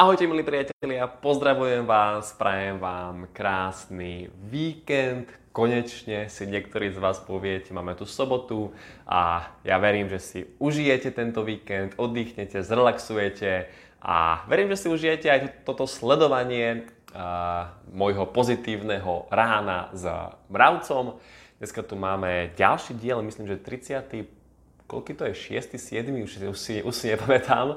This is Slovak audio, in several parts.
Ahojte milí priatelia, pozdravujem vás, prajem vám krásny víkend. Konečne si niektorí z vás poviete, máme tu sobotu a ja verím, že si užijete tento víkend, oddychnete, zrelaxujete a verím, že si užijete aj toto sledovanie uh, môjho pozitívneho rána s mravcom. Dneska tu máme ďalší diel, myslím, že 30. Koľko to je? 6. 7. Už, už, si, už si nepamätám.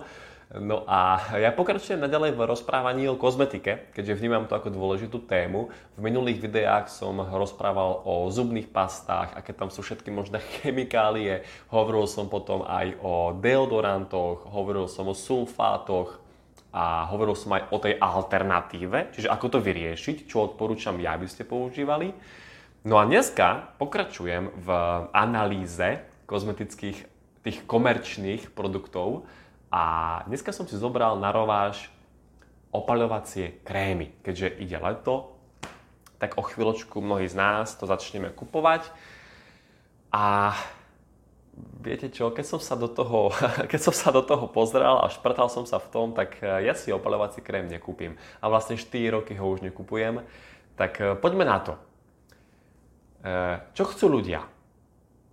No a ja pokračujem naďalej v rozprávaní o kozmetike, keďže vnímam to ako dôležitú tému. V minulých videách som rozprával o zubných pastách, aké tam sú všetky možné chemikálie. Hovoril som potom aj o deodorantoch, hovoril som o sulfátoch a hovoril som aj o tej alternatíve, čiže ako to vyriešiť, čo odporúčam ja, aby ste používali. No a dneska pokračujem v analýze kozmetických tých komerčných produktov, a dneska som si zobral na rováž opaľovacie krémy. Keďže ide leto, tak o chvíľočku mnohí z nás to začneme kupovať. A viete čo, keď som sa do toho, keď som sa do toho pozrel a šprtal som sa v tom, tak ja si opaľovací krém nekúpim. A vlastne 4 roky ho už nekupujem. Tak eh, poďme na to. Eh, čo chcú ľudia?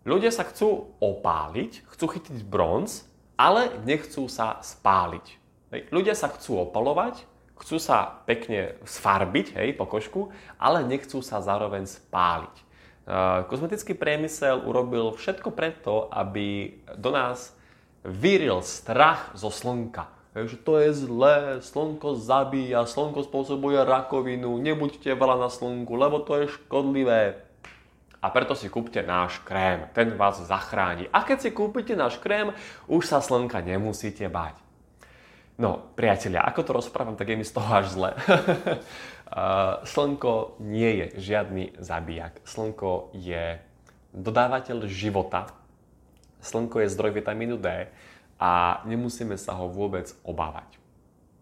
Ľudia sa chcú opáliť, chcú chytiť bronz ale nechcú sa spáliť. Hej. Ľudia sa chcú opalovať, chcú sa pekne sfarbiť hej, po košku, ale nechcú sa zároveň spáliť. Uh, kozmetický priemysel urobil všetko preto, aby do nás vyril strach zo slnka. Že to je zlé, slnko zabíja, slnko spôsobuje rakovinu, nebuďte veľa na slnku, lebo to je škodlivé a preto si kúpte náš krém. Ten vás zachráni. A keď si kúpite náš krém, už sa slnka nemusíte bať. No, priatelia, ako to rozprávam, tak je mi z toho až zle. Slnko nie je žiadny zabijak. Slnko je dodávateľ života. Slnko je zdroj vitamínu D a nemusíme sa ho vôbec obávať.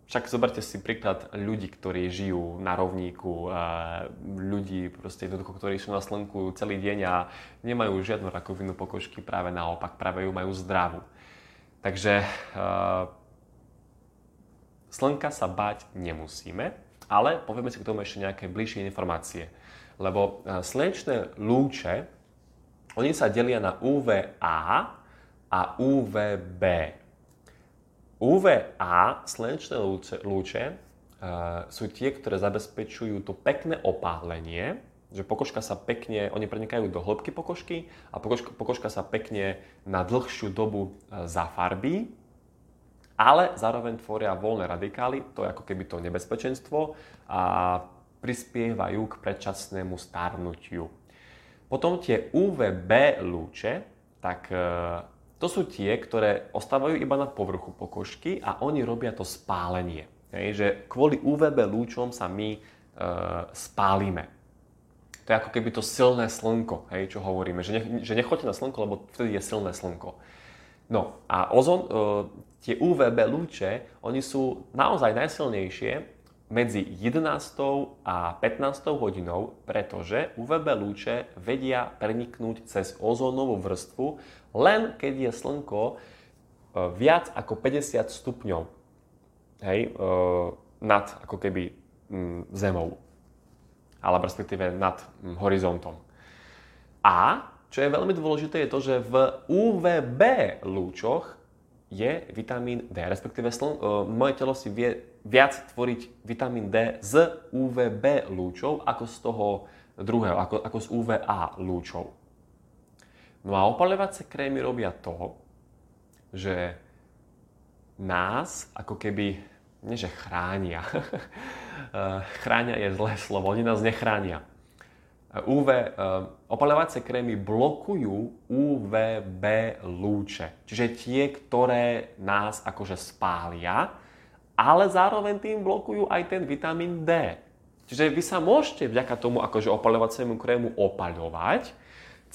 Však zoberte si príklad ľudí, ktorí žijú na rovníku, ľudí, proste jednoducho, ktorí sú na slnku celý deň a nemajú žiadnu rakovinu pokožky, práve naopak, práve ju majú zdravú. Takže slnka sa báť nemusíme, ale povieme si k tomu ešte nejaké bližšie informácie. Lebo slnečné lúče, oni sa delia na UVA a UVB. UVA, slnečné lúče, lúče uh, sú tie, ktoré zabezpečujú to pekné opálenie, že pokožka sa pekne, oni prenikajú do hĺbky pokožky a pokožka, pokožka sa pekne na dlhšiu dobu uh, zafarbí, ale zároveň tvoria voľné radikály, to je ako keby to nebezpečenstvo a prispievajú k predčasnému starnutiu. Potom tie UVB lúče, tak uh, to sú tie, ktoré ostávajú iba na povrchu pokožky a oni robia to spálenie. Hej, že kvôli UVB lúčom sa my e, spálime. To je ako keby to silné slnko, hej, čo hovoríme, že, ne, že nechoďte na slnko, lebo vtedy je silné slnko. No a ozon, e, tie UVB lúče, oni sú naozaj najsilnejšie medzi 11. a 15. hodinou, pretože UVB lúče vedia preniknúť cez ozónovú vrstvu len keď je slnko e, viac ako 50 stupňov hej, e, nad ako keby zemou alebo respektíve nad horizontom. A čo je veľmi dôležité je to, že v UVB lúčoch je vitamín D, respektíve sln- uh, moje telo si vie viac tvoriť vitamín D z UVB lúčov ako z toho druhého, ako, ako z UVA lúčov. No a opaľovacie krémy robia to, že nás ako keby, nie že chránia, eh, chránia je zlé slovo, oni nás nechránia UV, uh, opaľovacie krémy blokujú UVB lúče, čiže tie, ktoré nás akože spália, ale zároveň tým blokujú aj ten vitamín D. Čiže vy sa môžete vďaka tomu akože opaľovaciemu krému opaľovať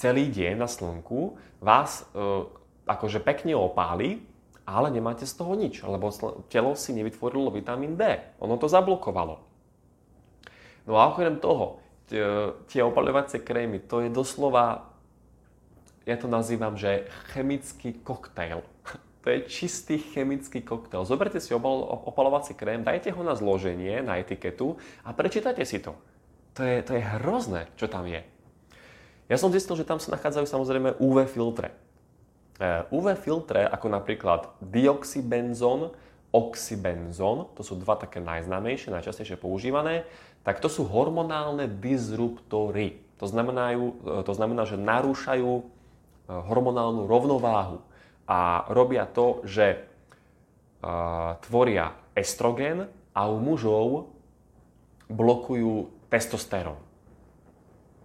celý deň na slnku, vás uh, akože pekne opáli, ale nemáte z toho nič, lebo telo si nevytvorilo vitamín D. Ono to zablokovalo. No a okrem toho, tie opaľovacie krémy, to je doslova, ja to nazývam, že chemický koktail. To je čistý chemický koktail. Zoberte si opalovací krém, dajte ho na zloženie, na etiketu a prečítajte si to. To je, to je hrozné, čo tam je. Ja som zistil, že tam sa nachádzajú samozrejme UV filtre. E, UV filtre, ako napríklad dioxybenzón, oxybenzón, to sú dva také najznámejšie, najčastejšie používané, tak to sú hormonálne disruptory. To znamená, e, to znamená že narúšajú e, hormonálnu rovnováhu a robia to, že tvoria estrogen a u mužov blokujú testosterón.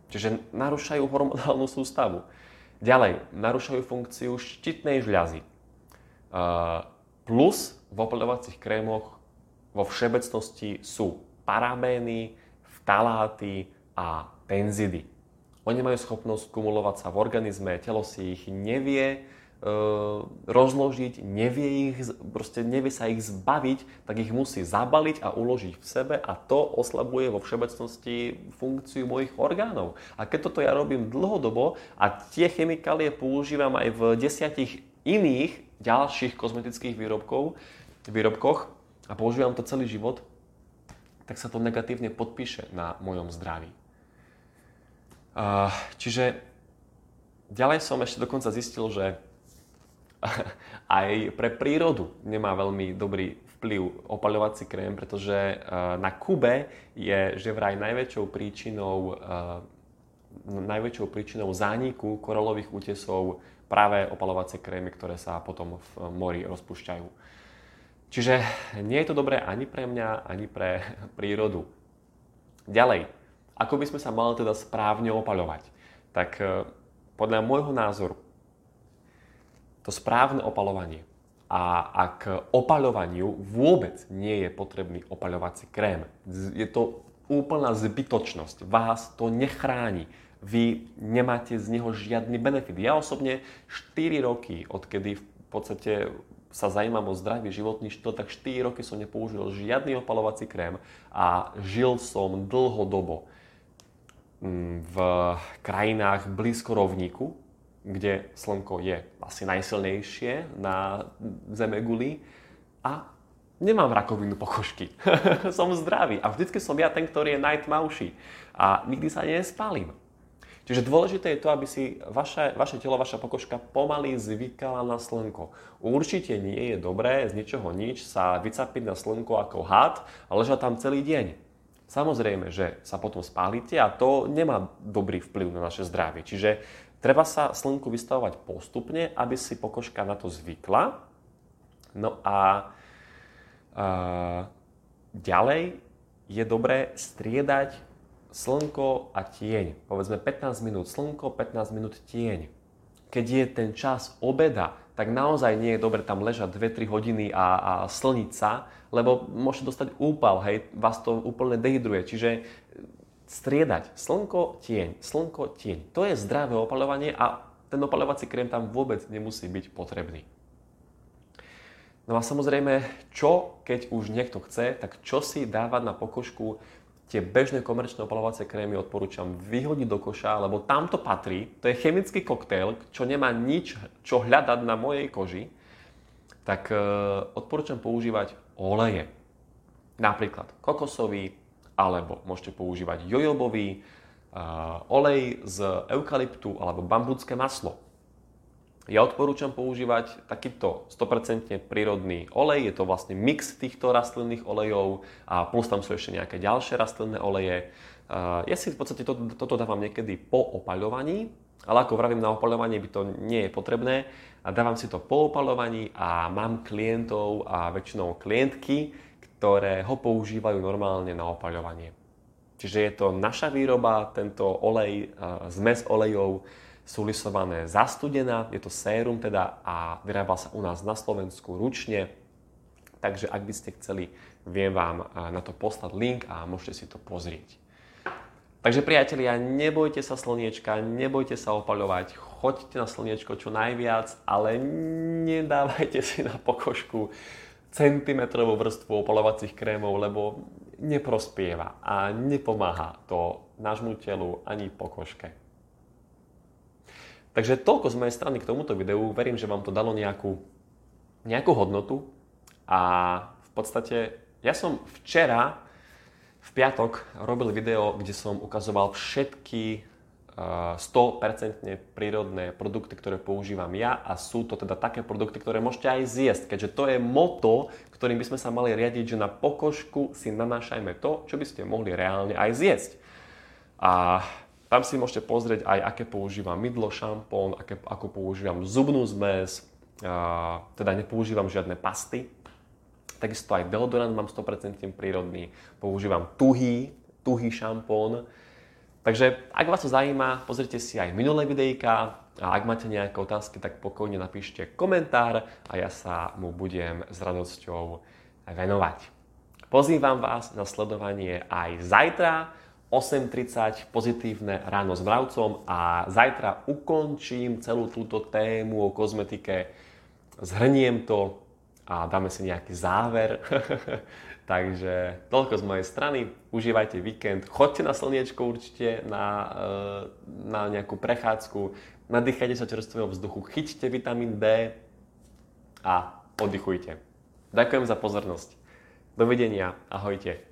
Čiže narúšajú hormonálnu sústavu. Ďalej, narúšajú funkciu štítnej žľazy. Plus v opľovacích krémoch vo všeobecnosti sú parabény, vtaláty a tenzidy. Oni majú schopnosť kumulovať sa v organizme, telo si ich nevie uh, rozložiť, nevie, ich, proste nevie sa ich zbaviť, tak ich musí zabaliť a uložiť v sebe a to oslabuje vo všeobecnosti funkciu mojich orgánov. A keď toto ja robím dlhodobo a tie chemikálie používam aj v desiatich iných ďalších kozmetických výrobkov, výrobkoch a používam to celý život, tak sa to negatívne podpíše na mojom zdraví. Čiže ďalej som ešte dokonca zistil, že aj pre prírodu nemá veľmi dobrý vplyv opaľovací krém, pretože eh, na Kube je že vraj najväčšou príčinou, eh, najväčšou príčinou zániku koralových útesov práve opalovacie krémy, ktoré sa potom v mori rozpúšťajú. Čiže nie je to dobré ani pre mňa, ani pre prírodu. Ďalej, ako by sme sa mali teda správne opaľovať? Tak eh, podľa môjho názoru to správne opalovanie. A ak opaľovaniu vôbec nie je potrebný opaľovací krém, je to úplná zbytočnosť, vás to nechráni, vy nemáte z neho žiadny benefit. Ja osobne 4 roky, odkedy v podstate sa zajímam o zdravý životný štýl, tak 4 roky som nepoužil žiadny opalovací krém a žil som dlhodobo mm, v krajinách blízko rovníku, kde slnko je asi najsilnejšie na zeme guli a nemám rakovinu pokožky. som zdravý a vždycky som ja ten, ktorý je najtmavší a nikdy sa nespalím. Čiže dôležité je to, aby si vaše, vaše telo, vaša pokožka pomaly zvykala na slnko. Určite nie je dobré z ničoho nič sa vycapiť na slnko ako had a ležať tam celý deň. Samozrejme, že sa potom spálite a to nemá dobrý vplyv na naše zdravie. Čiže Treba sa slnku vystavovať postupne, aby si pokožka na to zvykla. No a, a ďalej je dobré striedať slnko a tieň. Povedzme 15 minút slnko, 15 minút tieň. Keď je ten čas obeda, tak naozaj nie je dobre tam ležať 2-3 hodiny a, a slniť sa, lebo môžete dostať úpal, hej, vás to úplne dehydruje. Čiže striedať slnko, tieň, slnko, tieň. To je zdravé opaľovanie a ten opaľovací krém tam vôbec nemusí byť potrebný. No a samozrejme, čo keď už niekto chce, tak čo si dávať na pokožku, tie bežné komerčné opalovacie krémy odporúčam vyhodiť do koša, lebo tam to patrí. To je chemický koktail, čo nemá nič, čo hľadať na mojej koži. Tak e, odporúčam používať oleje. Napríklad kokosový, alebo môžete používať jojobový uh, olej z eukalyptu alebo bambucké maslo. Ja odporúčam používať takýto 100% prírodný olej, je to vlastne mix týchto rastlinných olejov a plus tam sú ešte nejaké ďalšie rastlinné oleje. Uh, ja si v podstate to, toto dávam niekedy po opaľovaní, ale ako vravím, na opaľovanie by to nie je potrebné. A dávam si to po opaľovaní a mám klientov a väčšinou klientky, ktoré ho používajú normálne na opaľovanie. Čiže je to naša výroba, tento olej, zmes olejov sú lisované zastudená, je to sérum teda a vyrába sa u nás na Slovensku ručne. Takže ak by ste chceli, viem vám na to poslať link a môžete si to pozrieť. Takže priatelia, nebojte sa slniečka, nebojte sa opaľovať, choďte na slniečko čo najviac, ale nedávajte si na pokožku centimetrovú vrstvu opalovacích krémov, lebo neprospieva a nepomáha to nášmu telu ani pokožke. Takže toľko z mojej strany k tomuto videu. Verím, že vám to dalo nejakú nejakú hodnotu a v podstate ja som včera v piatok robil video, kde som ukazoval všetky 100% prírodné produkty, ktoré používam ja a sú to teda také produkty, ktoré môžete aj zjesť, keďže to je moto, ktorým by sme sa mali riadiť, že na pokožku si nanášajme to, čo by ste mohli reálne aj zjesť. A tam si môžete pozrieť aj, aké používam mydlo, šampón, aké, ako používam zubnú zmes, a, teda nepoužívam žiadne pasty. Takisto aj deodorant mám 100% prírodný, používam tuhý, tuhý šampón, Takže ak vás to zaujíma, pozrite si aj minulé videjka a ak máte nejaké otázky, tak pokojne napíšte komentár a ja sa mu budem s radosťou venovať. Pozývam vás na sledovanie aj zajtra 8.30 pozitívne ráno s mravcom a zajtra ukončím celú túto tému o kozmetike, zhrniem to a dáme si nejaký záver Takže toľko z mojej strany. Užívajte víkend. Choďte na slniečko určite, na, eh, na nejakú prechádzku. Nadýchajte sa čerstvého vzduchu, chyťte vitamín D a oddychujte. Ďakujem za pozornosť. Dovidenia. Ahojte.